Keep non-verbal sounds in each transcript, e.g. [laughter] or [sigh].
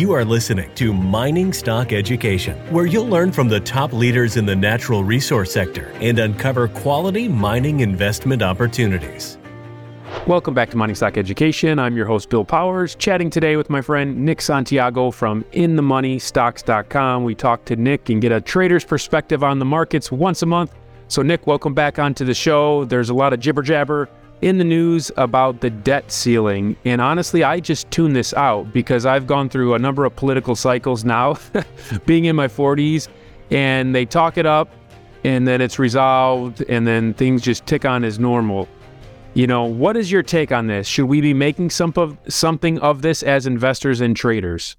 You are listening to Mining Stock Education, where you'll learn from the top leaders in the natural resource sector and uncover quality mining investment opportunities. Welcome back to Mining Stock Education. I'm your host, Bill Powers, chatting today with my friend Nick Santiago from InTheMoneyStocks.com. We talk to Nick and get a trader's perspective on the markets once a month. So, Nick, welcome back onto the show. There's a lot of jibber jabber in the news about the debt ceiling. And honestly, I just tune this out because I've gone through a number of political cycles now, [laughs] being in my 40s, and they talk it up and then it's resolved and then things just tick on as normal. You know, what is your take on this? Should we be making some of, something of this as investors and traders?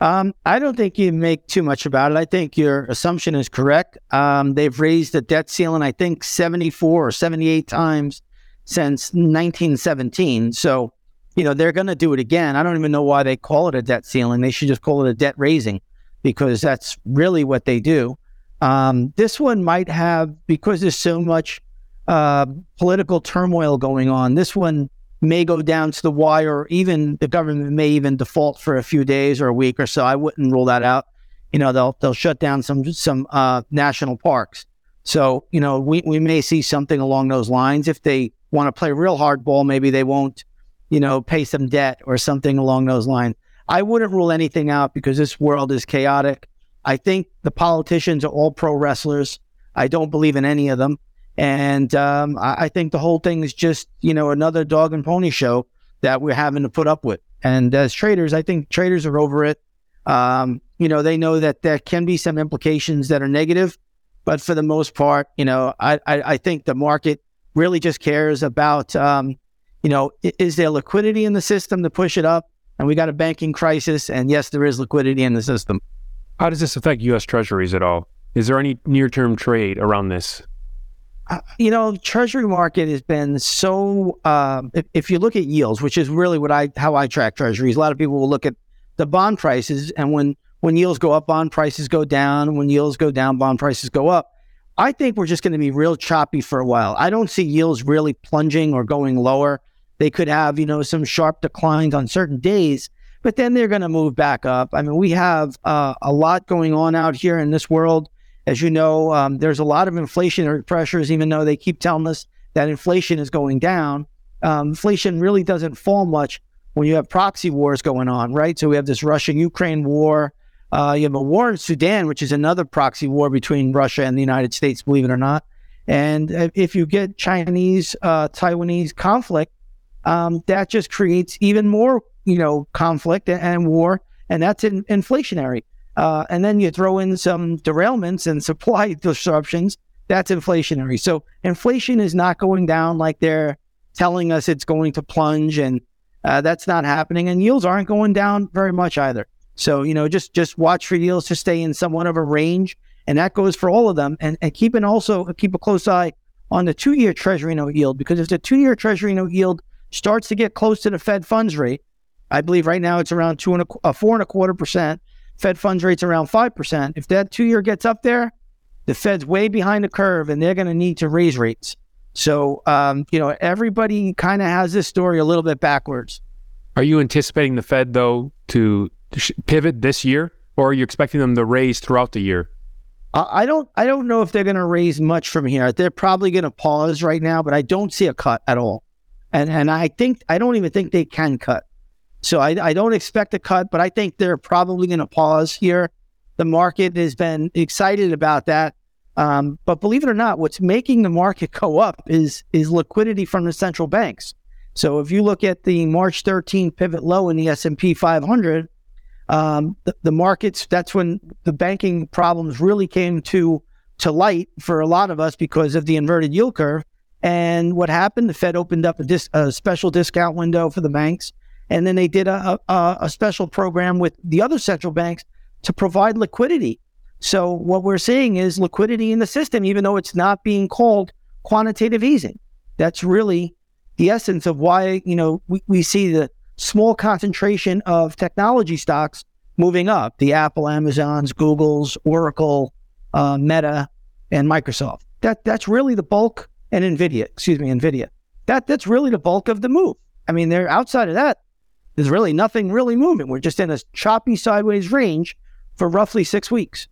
Um, I don't think you make too much about it. I think your assumption is correct. Um, they've raised the debt ceiling, I think, 74 or 78 times since 1917. So, you know, they're going to do it again. I don't even know why they call it a debt ceiling. They should just call it a debt raising because that's really what they do. Um, this one might have, because there's so much uh, political turmoil going on, this one may go down to the wire, or even the government may even default for a few days or a week or so. I wouldn't rule that out. You know, they'll they'll shut down some some uh, national parks. So you know, we we may see something along those lines if they want to play real hardball, maybe they won't, you know, pay some debt or something along those lines. I wouldn't rule anything out because this world is chaotic. I think the politicians are all pro wrestlers. I don't believe in any of them. And um, I, I, think the whole thing is just, you know, another dog and pony show that we're having to put up with. And as traders, I think traders are over it. Um, you know, they know that there can be some implications that are negative, but for the most part, you know, I, I, I think the market really just cares about, um, you know, is there liquidity in the system to push it up? And we got a banking crisis, and yes, there is liquidity in the system. How does this affect U.S. Treasuries at all? Is there any near-term trade around this? Uh, you know, Treasury market has been so. Uh, if, if, you look at yields, which is really what I how I track Treasuries, a lot of people will look at the bond prices, and when when yields go up, bond prices go down. When yields go down, bond prices go up. I think we're just going to be real choppy for a while. I don't see yields really plunging or going lower. They could have, you know, some sharp declines on certain days, but then they're going to move back up. I mean, we have uh, a lot going on out here in this world. As you know, um, there's a lot of inflationary pressures, even though they keep telling us that inflation is going down. Um, inflation really doesn't fall much when you have proxy wars going on, right? So we have this Russia Ukraine war. Uh, you have a war in Sudan, which is another proxy war between Russia and the United States, believe it or not. And if you get Chinese uh, Taiwanese conflict, um, that just creates even more, you know, conflict and war, and that's in, inflationary. Uh, and then you throw in some derailments and [laughs] supply disruptions. That's inflationary. So inflation is not going down like they're telling us it's going to plunge, and uh, that's not happening. And yields aren't going down very much either. So, you know, just just watch for yields to stay in somewhat of a range. And that goes for all of them. And, and keep an also keep a close eye on the two year treasury note yield, because if the two year treasury note yield starts to get close to the Fed funds rate, I believe right now it's around two and a, uh, four and a quarter percent. Fed funds rate's around five percent. If that two year gets up there, the Fed's way behind the curve and they're going to need to raise rates. So, um, you know, everybody kind of has this story a little bit backwards. Are you anticipating the Fed, though, to pivot this year, or are you expecting them to raise throughout the year? I don't. I don't know if they're going to raise much from here. They're probably going to pause right now, but I don't see a cut at all. And and I think I don't even think they can cut. So I, I don't expect a cut, but I think they're probably going to pause here. The market has been excited about that. Um, but believe it or not, what's making the market go up is is liquidity from the central banks. So if you look at the March 13 pivot low in the S&P 500, um, the, the, markets, that's when the banking problems really came to, to light for a lot of us because of the inverted yield curve. And what happened? The Fed opened up a, dis, a special discount window for the banks. And then they did a, a, a special program with the other central banks to provide liquidity. So what we're seeing is liquidity in the system, even though it's not being called quantitative easing. That's really the essence of why, you know, we, we see the small concentration of technology stocks moving up the Apple, Amazon's, Google's, Oracle, uh, Meta, and Microsoft. That that's really the bulk, and Nvidia, excuse me, Nvidia. That that's really the bulk of the move. I mean, they're outside of that. there's really nothing really moving. We're just in a choppy sideways range for roughly six weeks.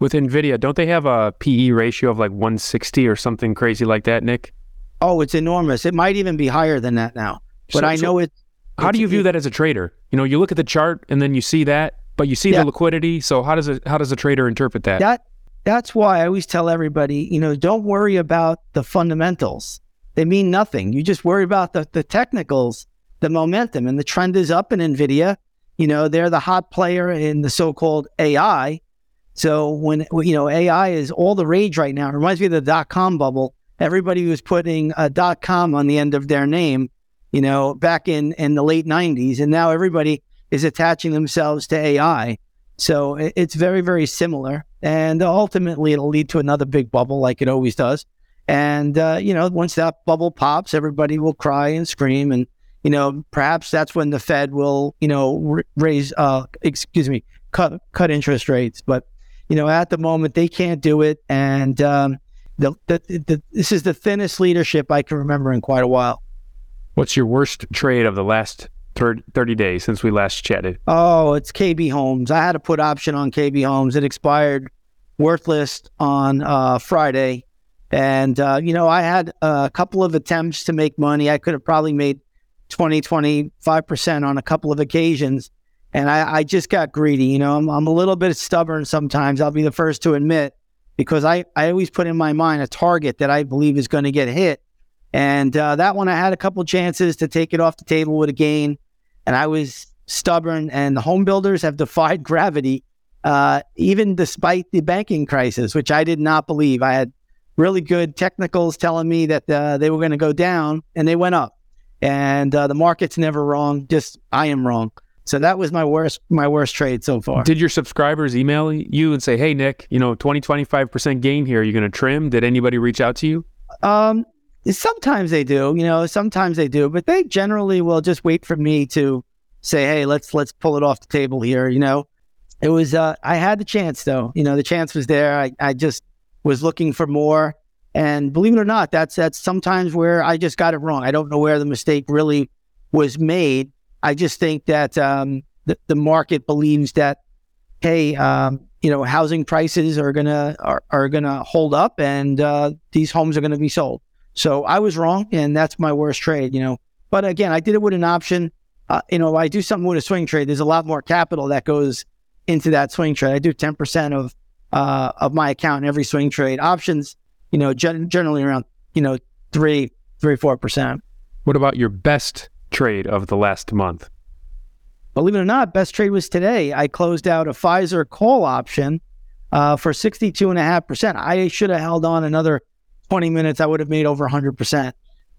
With Nvidia, don't they have a PE ratio of like 160 or something crazy like that, Nick? Oh, it's enormous. It might even be higher than that now. But So- I so know it. How do you view that as a trader? You know, you look at the chart and then you see that, but you see Yeah. the liquidity. So how does a how does a trader interpret that? That that's why I always tell everybody, you know, don't worry about the fundamentals. They mean nothing. You just worry about the, the technicals, the momentum, and the trend is up in Nvidia. You know, they're the hot player in the so-called AI. So when you know AI is all the rage right now, it reminds me of the dot com bubble. Everybody was putting a dot com on the end of their name, you know, back in in the late '90s, and now everybody is attaching themselves to AI. So it's very, very similar. And ultimately, it'll lead to another big bubble like it always does. And, uh, you know, once that bubble pops, everybody will cry and scream. And, you know, perhaps that's when the Fed will, you know, raise, uh, excuse me, cut, cut interest rates. But, you know, at the moment, they can't do it. And um, the, the, the, this is the thinnest leadership I can remember in quite a while. What's your worst trade of the last 30 days since we last chatted? Oh, it's KB Homes. I had to put option on KB Homes. It expired worthless on uh, Friday. And, uh, you know, I had a couple of attempts to make money. I could have probably made 20, 25% on a couple of occasions. And I, I just got greedy. You know, I'm, I'm a little bit stubborn sometimes. I'll be the first to admit because I, I always put in my mind a target that I believe is going to get hit. And uh, that one, I had a couple chances to take it off the table with a gain. And I was stubborn, and the home builders have defied [laughs] gravity, uh, even despite the banking crisis, which I did not believe. I had really good technicals telling me that uh, they were going to go down, and they went up. And uh, the market's never wrong; just I am wrong. So that was my worst, my worst trade so far. Did your subscribers email you and say, "Hey, Nick, you know, 20, 25% gain here. You're going to trim"? Did anybody reach out to you? Um, sometimes they do, you know, sometimes they do, but they generally will just wait for me to say, "Hey, let's let's pull it off the table here." You know, it was uh, I had the chance though. You know, the chance was there. I I just was looking for more, and believe it or not, that's that's sometimes where I just got it wrong. I don't know where the mistake really was made. I just think that um, the the market believes that, hey, um, you know, housing prices are gonna are, are gonna hold up, and uh, these homes are gonna be sold. So I was wrong, and that's my worst trade. You know, but again, I did it with an option. Uh, you know, I do something with a swing trade, there's a lot more capital that goes into that swing trade. I do 10% of uh, of my account in every swing trade. Options, you know, gen- generally around you know three, three, four percent. What about your best trade of the last month? Believe it or not, best trade was today. I closed out a Pfizer call option uh, for 62.5%. I should have held on another 20 minutes. I would have made over 100%.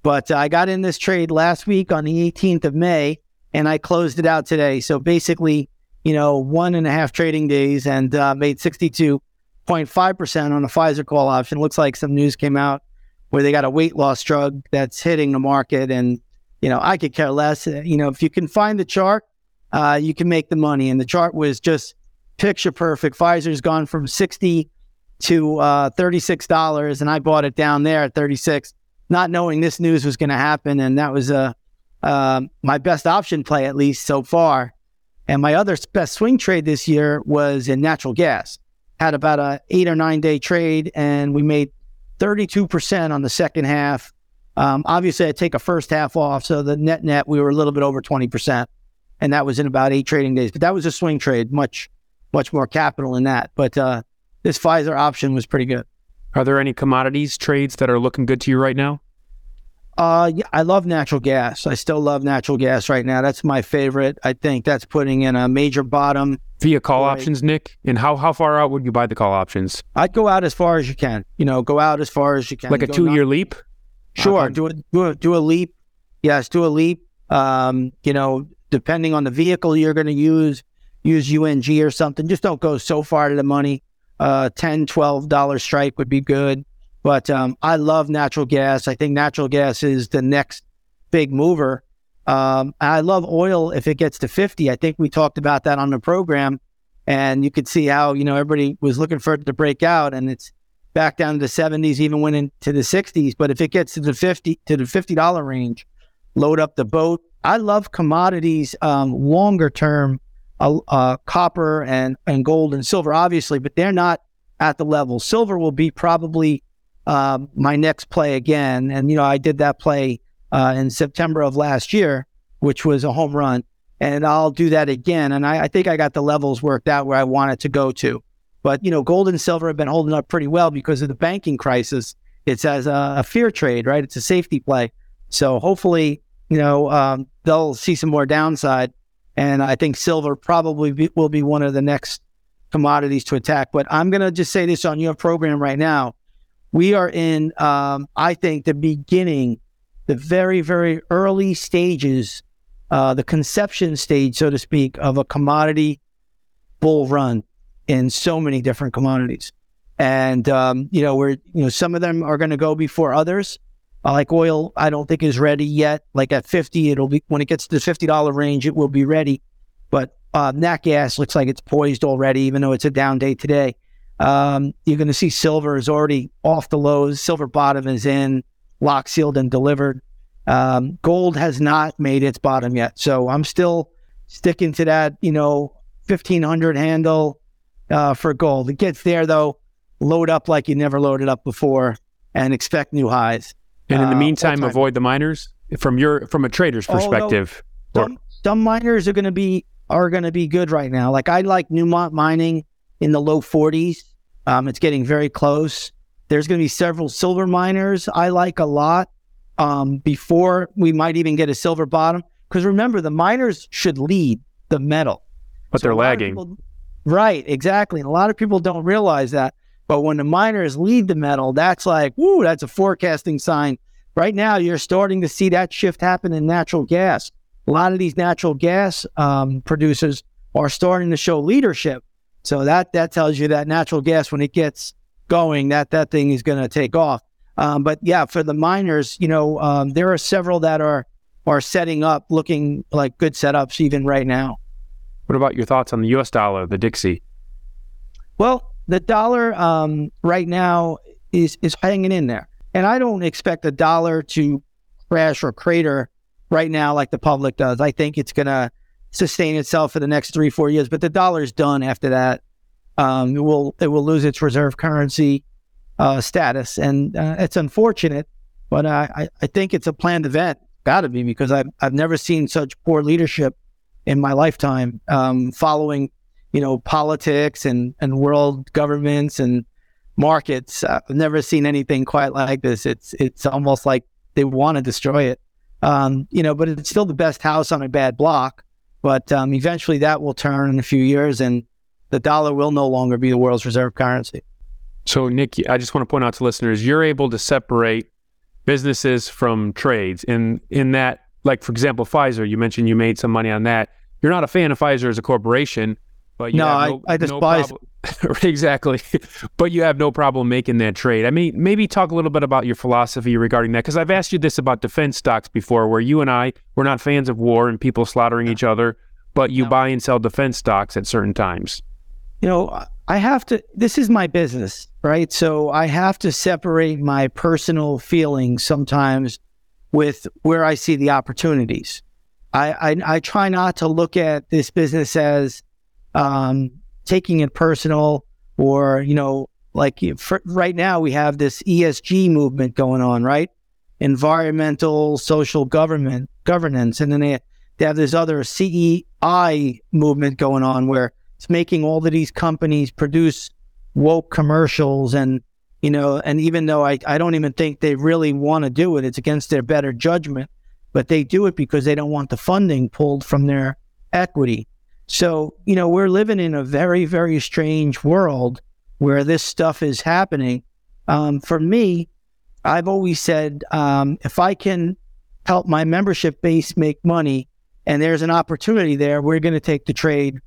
But uh, I got in this trade last week on the 18th of May and I closed it out today. So basically, you know, one and a half trading days and uh, made 62.5% on a Pfizer call option. Looks like some news came out where they got a weight loss drug that's hitting the market. And, you know, I could care less. Uh, You know, if you can find the chart, uh, you can make the money. And the chart was just picture perfect. Pfizer's gone from 60 to uh, $36, and I bought it down there at 36, not knowing this news was going to happen. And that was uh, uh, my best option play, at least so far. And my other best swing trade this year was in natural gas. Had about a eight or nine day trade, and we made 32% on the second half. Um, obviously, I take a first half off, so the net net we were a little bit over 20% and that was in about eight trading days. But that was a swing trade, much, much more capital in that. But uh, this Pfizer option was pretty good. Are there any commodities trades that are looking good to you right now? Uh, yeah, I love natural gas. I still love natural gas right now. That's my favorite. I think that's putting in a major bottom. Via call Right. options, Nick? And how, how far out would you buy the call options? I'd go out as far as you can. You know, go out as far as you can. Like a two year leap? Sure, Okay. do a, do a do a leap. Yes, do a leap. Um, you know, depending on the vehicle you're going to use, use UNG or something. Just don't go so far to the money. Uh, $10, $12 strike would be good. But um, I love natural gas. I think natural gas is the next big mover. Um, I love oil if it gets to 50. I think we talked about that on the program, and you could see how you know everybody was looking for it to break out, and it's back down to the 70s, even went into the 60s. But if it gets to the 50 to the 50 dollar range, load up the boat, I love commodities um, longer term, uh, copper and, and gold and silver, obviously, but they're not at the level. Silver will be probably uh, my next play again. And, you know, I did that play uh, in September of last year, which was a home run. And I'll do that again. And I, I think I got the levels worked out where I wanted to go to. But, you know, gold and silver have been holding up pretty well because of the banking crisis. It's as a, a fear trade, right? It's a safety play. So hopefully, you know, um, they'll see some more downside. And I think silver probably be, will be one of the next commodities to attack. But I'm going to just say this on your program right now. We are in, um, I think, the beginning, the very, very early stages, uh, the conception stage, so to speak, of a commodity bull run in so many different commodities. And, um, you know, we're, you know, some of them are going to go before others. Like oil, I don't think is ready yet. Like at 50, it'll be, when it gets to the $50 range, it will be ready. But uh, nat gas looks like it's poised already, even though it's a down day today. Um, you're going to see silver is already off the lows. Silver bottom is in, lock, sealed, and delivered. Um, gold has not made its bottom yet. So I'm still sticking to that, you know, 1500 handle uh, for gold. It gets there though, load up like you never loaded up before and expect new highs. And in the uh, meantime, avoid the miners from your from a trader's perspective. Oh, no, some, some miners are going to be are going to be good right now. Like I like Newmont mining in the low 40s. Um, it's getting very close. There's going to be several silver miners I like a lot um, before we might even get a silver bottom. Because remember, the miners should lead the metal, but so they're lagging. People, right, exactly. And a lot of people don't realize that. But when the miners lead the metal, that's like, woo, that's a forecasting sign. Right now, you're starting to see that shift happen in natural gas. A lot of these natural gas um, producers are starting to show leadership. So that that tells you that natural gas, when it gets going, that that thing is going to take off. Um, but yeah, for the miners, you know, um, there are several that are are setting up, looking like good setups even right now. What about your thoughts on the U.S. dollar, the Dixie? Well, the dollar um, right now is is hanging in there, and I don't expect the dollar to crash or crater right now like the public does. I think it's going to sustain itself for the next three four years, but the dollar's done after that. Um, it will it will lose its reserve currency uh, status, and uh, it's unfortunate, but I, I think it's a planned event. Got to be because I've I've never seen such poor leadership in my lifetime um, following you know, politics and, and world governments and markets. I've never seen anything quite like this. It's it's almost like they want to destroy it. Um, you know, but it's still the best house on a bad block. But um, eventually that will turn in a few years and the dollar will no longer be the world's reserve currency. So, Nick, I just want to point out to listeners, you're able to separate businesses from trades. In in that, like for example, Pfizer, you mentioned you made some money on that. You're not a fan of Pfizer as a corporation, but no, no, I, I despise [laughs] no exactly. [laughs] but you have no problem making that trade. I mean, maybe talk a little bit about your philosophy regarding that, because I've asked you this about defense stocks before, where you and I we're not fans of war and people slaughtering each other, but you no. buy and sell defense stocks at certain times. You know, I have to. This is my business, right? So I have to separate my personal feelings sometimes with where I see the opportunities. I, I, I try not to look at this business as um, taking it personal or, you know, like right now we have this ESG movement going on, right? Environmental, social government, governance. And then they, they have this other CEI movement going on where it's making all of these companies produce woke commercials and, you know, and even though I, I don't even think they really want to do it, it's against their better judgment, but they do it because they don't want the funding pulled from their equity. So, you know, we're living in a very, very strange world where this stuff is happening. Um, for me, I've always said um, if I can help my membership base make money and there's an opportunity there, we're going to take the trade,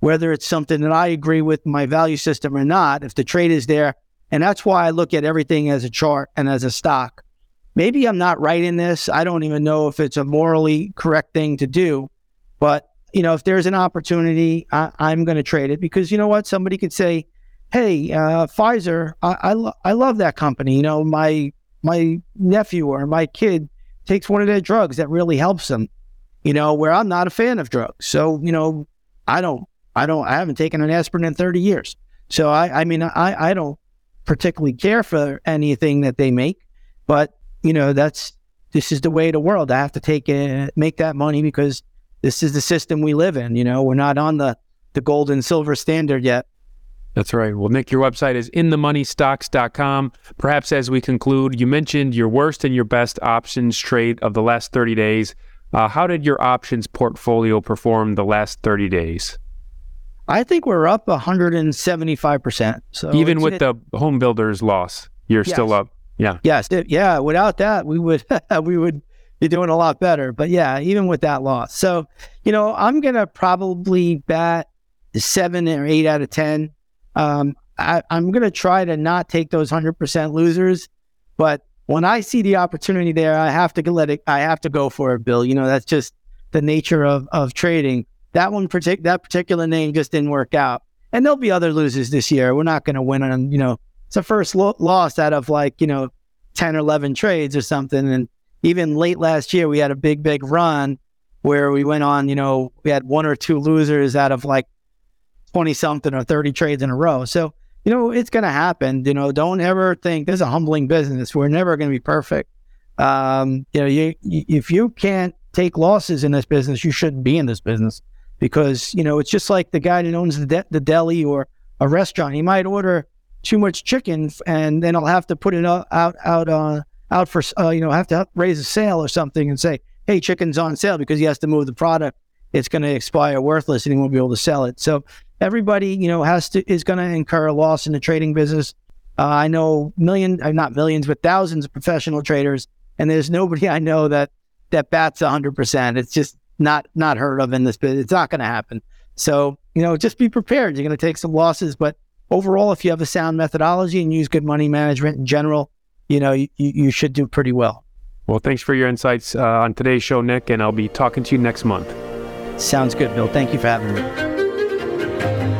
whether it's something that I agree with my value system or not. If the trade is there, and that's why I look at everything as a chart and as a stock. Maybe I'm not right in this. I don't even know if it's a morally correct thing to do, but you know, if there's an opportunity, I, am going to trade it because you know what? Somebody could say, "Hey, uh, Pfizer, I I, lo- I, love that company. You know, my my nephew or my kid takes one of their drugs that really helps them, you know, where I'm not a fan of drugs. So, you know, I don't, I don't, I haven't taken an aspirin in 30 years. So I, I mean, I, I don't particularly care for anything that they make, but you know, that's, this is the way of the world. I have to take it, make that money because this is the system we live in. You know, we're not on the, the gold and silver standard yet. That's right. Well, Nick, your website is inthemoneystocks.com. Perhaps as we conclude, you mentioned your worst and your best options trade of the last 30 days. Uh, how did your options portfolio perform the last 30 days? I think we're up 175%. So even with it, the home builders loss, you're yes. still up. Yeah. Yes. It, yeah. Without that, we would [laughs] we would be doing a lot better. But yeah, even with that loss. So, you know, I'm gonna probably bat seven or eight out of ten. Um, I, I'm gonna try to not take those hundred percent losers, but when I see the opportunity there, I have to let it. I have to go for it, Bill. You know, that's just the nature of of trading. That one partic- that particular name just didn't work out, and there'll be other losers this year. We're not going to win on you know it's a first lo- loss out of like you know ten or eleven trades or something, and even late last year we had a big big run where we went on. You know, we had one or two losers out of like twenty something or thirty trades in a row. So you know, it's going to happen. You know, don't ever think this is a humbling business. We're never going to be perfect. Um, you know, you, you, if you can't take losses in this business, you shouldn't be in this business because, you know, it's just like the guy that owns the, de- the deli or a restaurant. He might order too much chicken and then he'll have to put it out, out, out, uh, out for, uh, you know, have to raise a sale or something and say, hey, chicken's on sale because he has to move the product. It's going to expire worthless and he won't be able to sell it. So everybody, you know, has to is going to incur a loss in the trading business. Uh, I know million, uh, not millions, but thousands of professional traders, and there's nobody I know that that bats 100. percent It's just not not heard of in this business. It's not going to happen. So you know, just be prepared. You're going to take some losses, but overall, if you have a sound methodology and use good money management in general, you know, you, you should do pretty well. Well, thanks for your insights uh, on today's show, Nick, and I'll be talking to you next month. Sounds good, Bill. Thank you for having me.